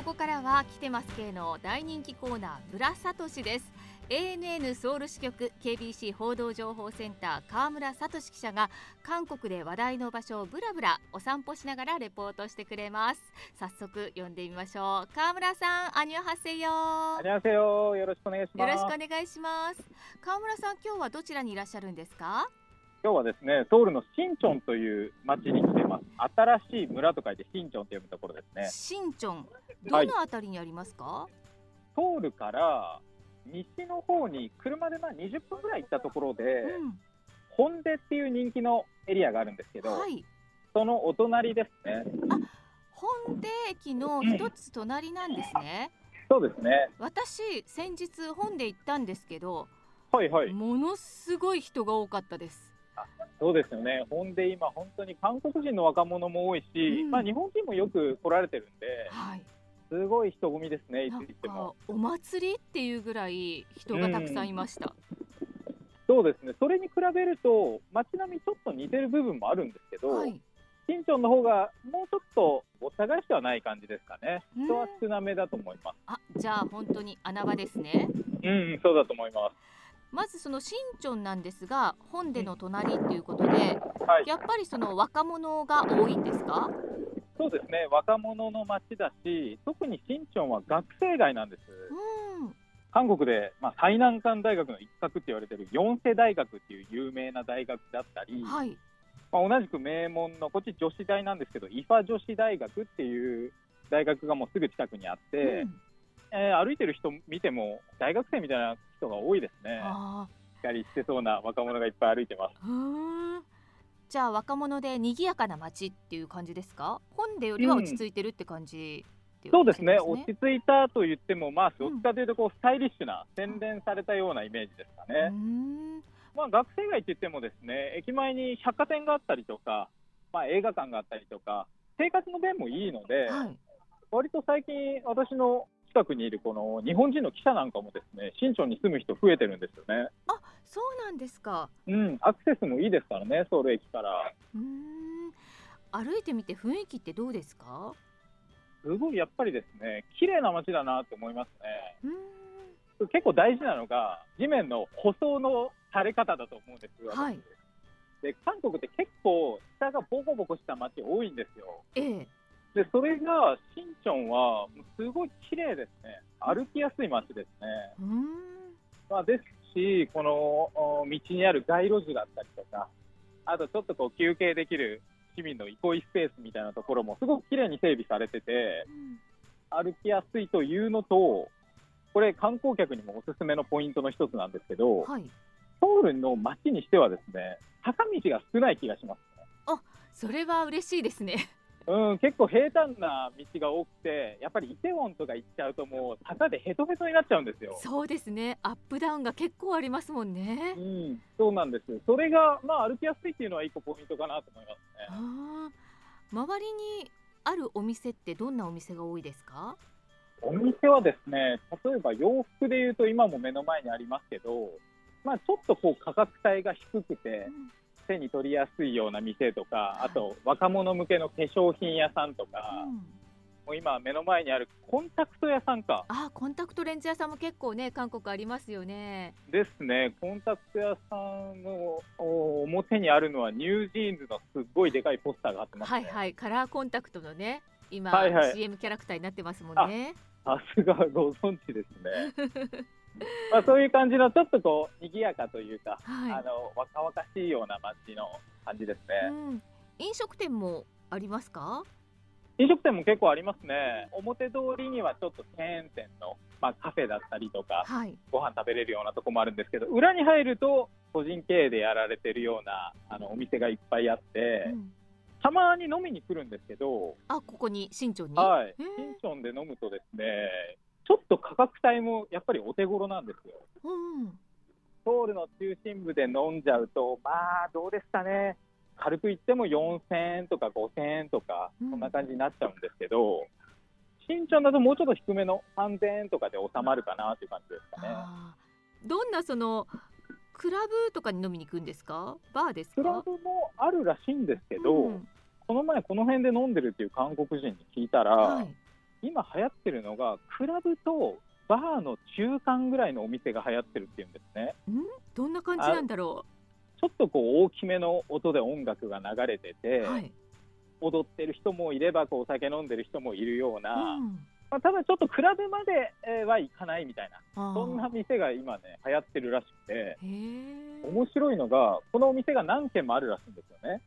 ここからは来てます系の大人気コーナーブラサトシです ANN ソウル支局 KBC 報道情報センター河村聡記者が韓国で話題の場所をブラブラお散歩しながらレポートしてくれます。早速読んでみましょう。河村さんアニョハセヨアニョハセヨよろしくお願いします。よろしくお願いします。河村さん今日はどちらにいらっしゃるんですか？今日はですねソウルのシンチョンという町に来てます新しい村と書いてシンチョンというところですねシンチョンどのあたりにありますか、はい、ソウルから西の方に車でまあ20分ぐらい行ったところで、うん、ホンデっていう人気のエリアがあるんですけど、はい、そのお隣ですね。あ、ホンデ駅の一つ隣なんですね。うん、そうですね。私先日ホンデ行ったんですけど、はいはい。ものすごい人が多かったです。そうですよね。ホンデ今本当に韓国人の若者も多いし、うん、まあ日本人もよく来られてるんで。はいすごい人混みですね、いつ行っても。お祭りっていうぐらい人がたくさんいました。うん、そうですね、それに比べると、街並みちょっと似てる部分もあるんですけど、はい、新庄の方がもうちょっとごった返してはない感じですかね。人は少なめだと思います。あ、じゃあ本当に穴場ですね。うん、そうだと思います。まずその新庄なんですが、本での隣っていうことで、はい、やっぱりその若者が多いんですか？そうですね、若者の街だし、特に新庄は学生街なんです。うん、韓国で、まあ、最難関大学の一角って言われてる四世大学っていう有名な大学だったり、はい、まあ、同じく名門の、こっち女子大なんですけど、イファ女子大学っていう大学がもうすぐ近くにあって、うん、えー、歩いてる人見ても、大学生みたいな人が多いですね。しっかりしてそうな若者がいっぱい歩いてます。じゃあ若者で賑やかな街っていう感じですか？本でよりは落ち着いてるって感じ、うん、そうですね。落ち着いたと言ってもまあどっちかというとこうスタイリッシュな洗練されたようなイメージですかね、まあ、学生街って言ってもですね駅前に百貨店があったりとか、まあ、映画館があったりとか生活の便もいいので、はい、割と最近私の近くにいるこの日本人の記者なんかもですね新庄に住む人増えてるんですよね。あそうなんですか。うん、アクセスもいいですからね、ソウル駅から。うん歩いてみて雰囲気ってどうですか？すごいやっぱりですね、綺麗な街だなと思いますね。うん結構大事なのが、地面の舗装のされ方だと思うんですよ。はい、で韓国って結構、下がボコボコした街多いんですよ。ええ、でそれが、シンチョンはすごい綺麗ですね、歩きやすい街ですね。うん。まあ、ですし、この道にある街路樹だったりとか、あとちょっとこう休憩できる市民の憩いスペースみたいなところもすごく綺麗に整備されてて、うん、歩きやすいというのと、これ観光客にもおすすめのポイントの一つなんですけど、はい、ソウルの街にしてはですね、坂道が少ない気がします、ね、あ、それは嬉しいですね。うん、結構平坦な道が多くて、やっぱりイテウォンとか行っちゃうと、もう坂でヘトヘトになっちゃうんですよ。そうですね、アップダウンが結構ありますもんね。うん、そうなんです。それが、まあ、歩きやすいっていうのは一個ポイントかなと思いますね。あ周りにあるお店ってどんなお店が多いですか？お店はですね、例えば洋服でいうと今も目の前にありますけど、まあ、ちょっとこう価格帯が低くて、うん手に取りやすいような店とか、あと若者向けの化粧品屋さんとか、うん、もう今、目の前にあるコンタクト屋さんか。あコンタクトレンズ屋さんも結構ね、韓国ありますよね。ですね、コンタクト屋さんの表にあるのは、 NewJeans のすっごいでかいポスターがあってます、ね、はいはい、カラーコンタクトのね、今、はいはい、CM キャラクターになってますもんね。さすがご存知ですね。まあ、そういう感じのちょっとこう賑やかというか、はい、あの若々しいような街の感じですね、うん、飲食店もありますか？飲食店も結構ありますね。表通りにはちょっとチェーン店の、まあ、カフェだったりとか、はい、ご飯食べれるようなとこもあるんですけど裏に入ると個人経営でやられてるようなあのお店がいっぱいあって、うん、たまに飲みに来るんですけどあここに新庄に？はい。新庄で飲むとですねちょっと価格帯もやっぱりお手頃なんですよ。うん、ソウルの中心部で飲んじゃうと、まあどうですかね、軽く言っても4000円とか5000円とか、そんな感じになっちゃうんですけど、新ちゃんだともうちょっと低めの3000円とかで収まるかなという感じですかね。どんなそのクラブとかに飲みに行くんですか？バーですクラブもあるらしいんですけど、うん、この前この辺で飲んでるっていう韓国人に聞いたら、はい今流行ってるのがクラブとバーの中間ぐらいのお店が流行ってるっていうんですね。ん？どんな感じなんだろう？ちょっとこう大きめの音で音楽が流れてて、はい、踊ってる人もいればこうお酒飲んでる人もいるような、うん、まあ、ただちょっとクラブまではいかないみたいなそんな店が今ね流行ってるらしくて面白いのがこのお店が何軒もあるらしいんですよね。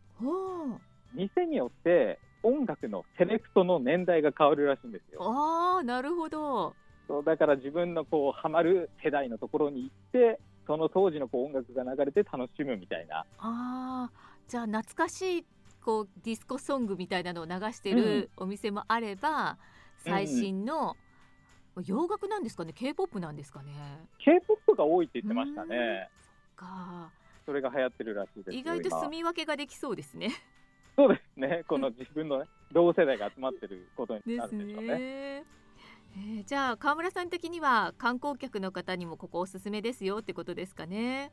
店によって音楽のセレクトの年代が変わるらしいんですよ。ああなるほど。そうだから自分のこうハマる世代のところに行ってその当時のこう音楽が流れて楽しむみたいな。あじゃあ懐かしいこうディスコソングみたいなのを流してるお店もあれば、うん、最新の、うん、洋楽なんですかね？K p o p なんですかね？K p o p が多いって言ってましたね。そっか。それが流行ってるらしいです意外と住み分けができそうですね。そうですねこの自分の、ね、同世代が集まってることになるんでしょうねえー、じゃあ川村さん的には観光客の方にもここおすすめですよってことですかね。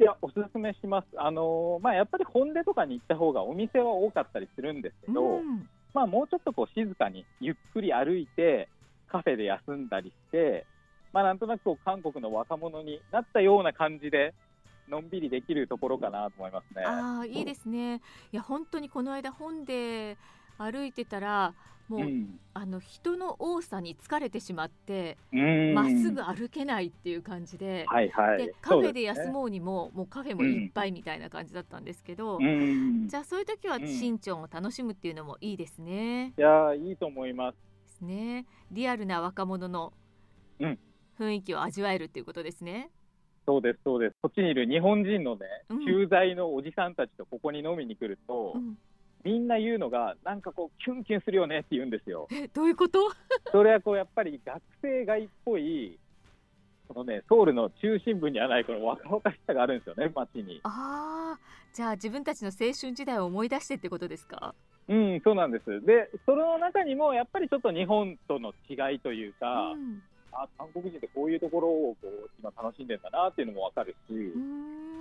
いやおすすめします。あのー、まあやっぱり本音とかに行った方がお店は多かったりするんですけど、うん、まあもうちょっとこう静かにゆっくり歩いてカフェで休んだりして、まあなんとなくこう韓国の若者になったような感じでのんびりできるところかなと思いますね。ああいいですね。いや本当にこの間本で歩いてたらもう、うん、あの人の多さに疲れてしまってまっすぐ歩けないっていう感じではいはい、でカフェで休もうにも、ね、もうカフェもいっぱいみたいな感じだったんですけど、うん、じゃあそういう時は新庄を楽しむっていうのもいいですね。いやいいと思います。ですね。リアルな若者の雰囲気を味わえるっていうことですね。そうですそうです。こっちにいる日本人のね、駐在のおじさんたちとここに飲みに来ると。うんみんな言うのが、なんかこう、キュンキュンするよねって言うんですよ。え、どういうこと？それはこう、やっぱり学生街っぽい、このね、ソウルの中心部にはない、この若々しさがあるんですよね、街に。ああ、じゃあ自分たちの青春時代を思い出してってことですか？うん、そうなんです。で、その中にも、やっぱりちょっと日本との違いというか、うん、あ韓国人ってこういうところをこう今楽しんでんだなっていうのもわかるし、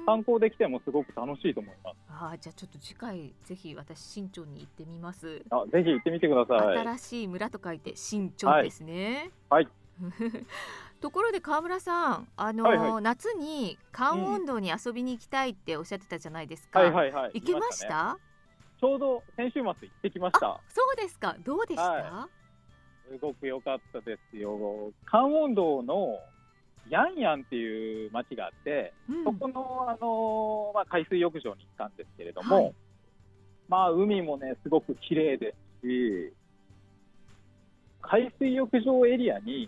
観光できてもすごく楽しいと思います。あじゃあちょっと次回ぜひ私新庄に行ってみます。あぜひ行ってみてください。新しい村と書いて新庄ですね。はい。ところで川村さん、あの、はいはい、夏に関温道に遊びに行きたいっておっしゃってたじゃないですか。はいはいはい。行けました？ちょうど先週末行ってきました。そうですか。どうでした？はいすごく良かったですよ。関温道のヤンヤンっていう町があって、うん、そこの、あのまあ、海水浴場に行ったんですけれども、はい、まあ、海もね、すごく綺麗ですし、海水浴場エリアに、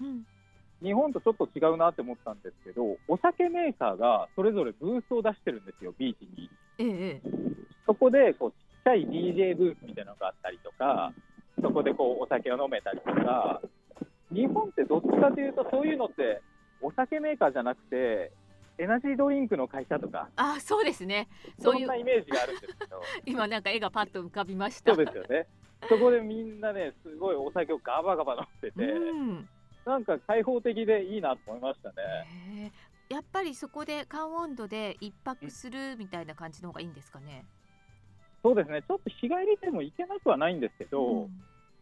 日本とちょっと違うなって思ったんですけど、お酒メーカーがそれぞれブースを出してるんですよ、ビーチに。ええ、そこでこうちっちゃい DJ ブースみたいなのがあったりとか、そこでこうお酒を飲めたりとか、日本ってどっちかというと、そういうのってお酒メーカーじゃなくて、エナジードリンクの会社とか、あそうですね。そんなイメージがあるんですけど、今、なんか絵がパッと浮かびました。そうですよね。そこでみんなね、すごいお酒をガバガバ飲んでて、うん、なんか開放的でいいなと思いましたね。やっぱりそこで寒温度で一泊するみたいな感じの方がいいんですかね？そうですね、ちょっと日帰りでも行けなくはないんですけど、うん、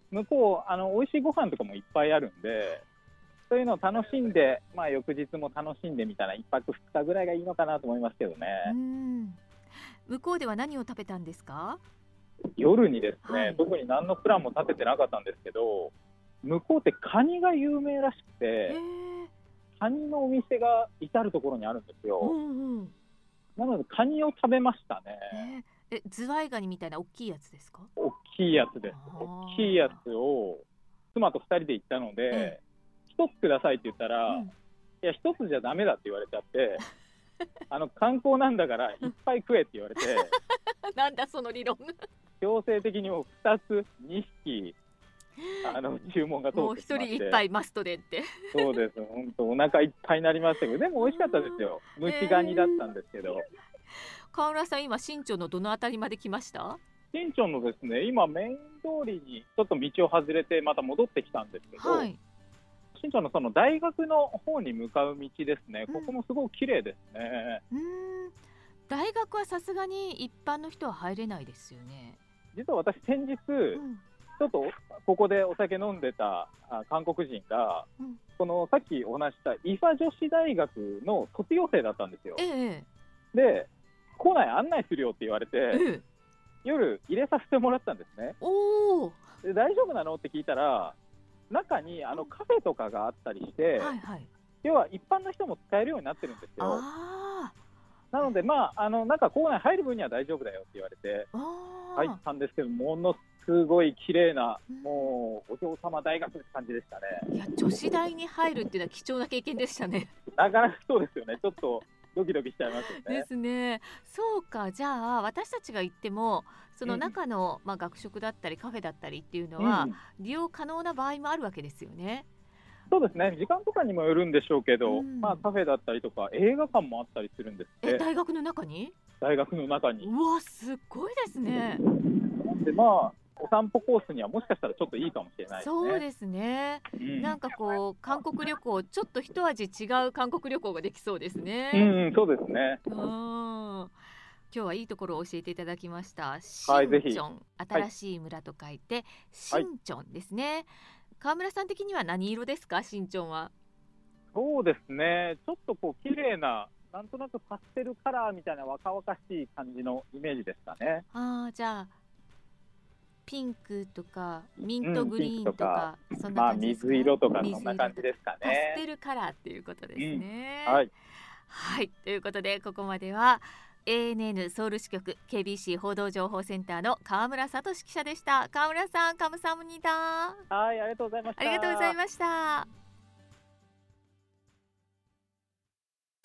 向こう、あの美味しいご飯とかもいっぱいあるんで、そういうのを楽しんで、まあ、翌日も楽しんでみたら、1泊2日ぐらいがいいのかなと思いますけどね。向こうでは何を食べたんですか？夜にですね、はい、特に何のプランも立ててなかったんですけど、向こうってカニが有名らしくて、カニのお店が至る所にあるんですよ。うんうん、なので、カニを食べましたね。えズワイガニみたいな大きいやつですか？大きいやつです。大きいやつを妻と2人で行ったので、一、つくださいって言ったら、うん、いや、一つじゃだめだって言われちゃって、あの観光なんだからいっぱい食えって言われて、なんだその理論。強制的にも2つ、2匹、あの 注文が通ってもう一人一杯マストでって。そうです。本当お腹いっぱいになりましたけどでも美味しかったですよ。蒸しガニだったんですけど、えー川村さん、今、新庄のどの辺りまで来ました？新庄のですね、今、メイン通りにちょっと道を外れて、また戻ってきたんですけど、はい、新庄のその大学の方に向かう道ですね、ここもすごく綺麗ですね。うん。大学はさすがに一般の人は入れないですよね。実は私、先日、うん、ちょっとここでお酒飲んでた韓国人が、うん、このさっきお話したイファ女子大学の卒業生だったんですよ。ええ、で、校内案内するよって言われて、え、夜入れさせてもらったんですね。おで大丈夫なのって聞いたら、中にあのカフェとかがあったりして、はいはい、要は一般の人も使えるようになってるんですよ。なので、まあ、あのなんか校内入る分には大丈夫だよって言われて入ったんですけど、ものすごい綺麗な、もうお嬢様大学って感じでしたね。いや、女子大に入るっていうのは貴重な経験でしたね。なかなかそうですよね。ちょっとドキドキしちゃいますよね。ですね。そうか、じゃあ私たちが行ってもその中の、まあ学食だったりカフェだったりっていうのは、利用可能な場合もあるわけですよね。そうですね。時間とかにもよるんでしょうけど、うん、まあ、カフェだったりとか映画館もあったりするんですえ大学の中に？大学の中に。うわすごいですね なんでまあお散歩コースにはもしかしたらちょっといいかもしれない、ね、そうですね、うん、なんかこう韓国旅行ちょっと一味違う韓国旅行ができそうですね。うん、そうですね。うん。今日はいいところを教えていただきました。シンチョン、新しい村と書いて、はい、シンチョンですね。川村さん的には何色ですか、新潮は。そうですね、ちょっとこう綺麗な、なんとなくパステルカラーみたいな若々しい感じのイメージですかね。ああ、じゃあ、ピンクとかミントグリーンとか、うん、そんな感じですか、まあ、水色とかそんな感じですかね。パステルカラーっていうことですね。うん、はい。はい、ということでここまでは ANN ソウル支局 KBC 報道情報センターの川村聡記者でした。川村さんカムサムニダはいありがとうございました。ありがとうございました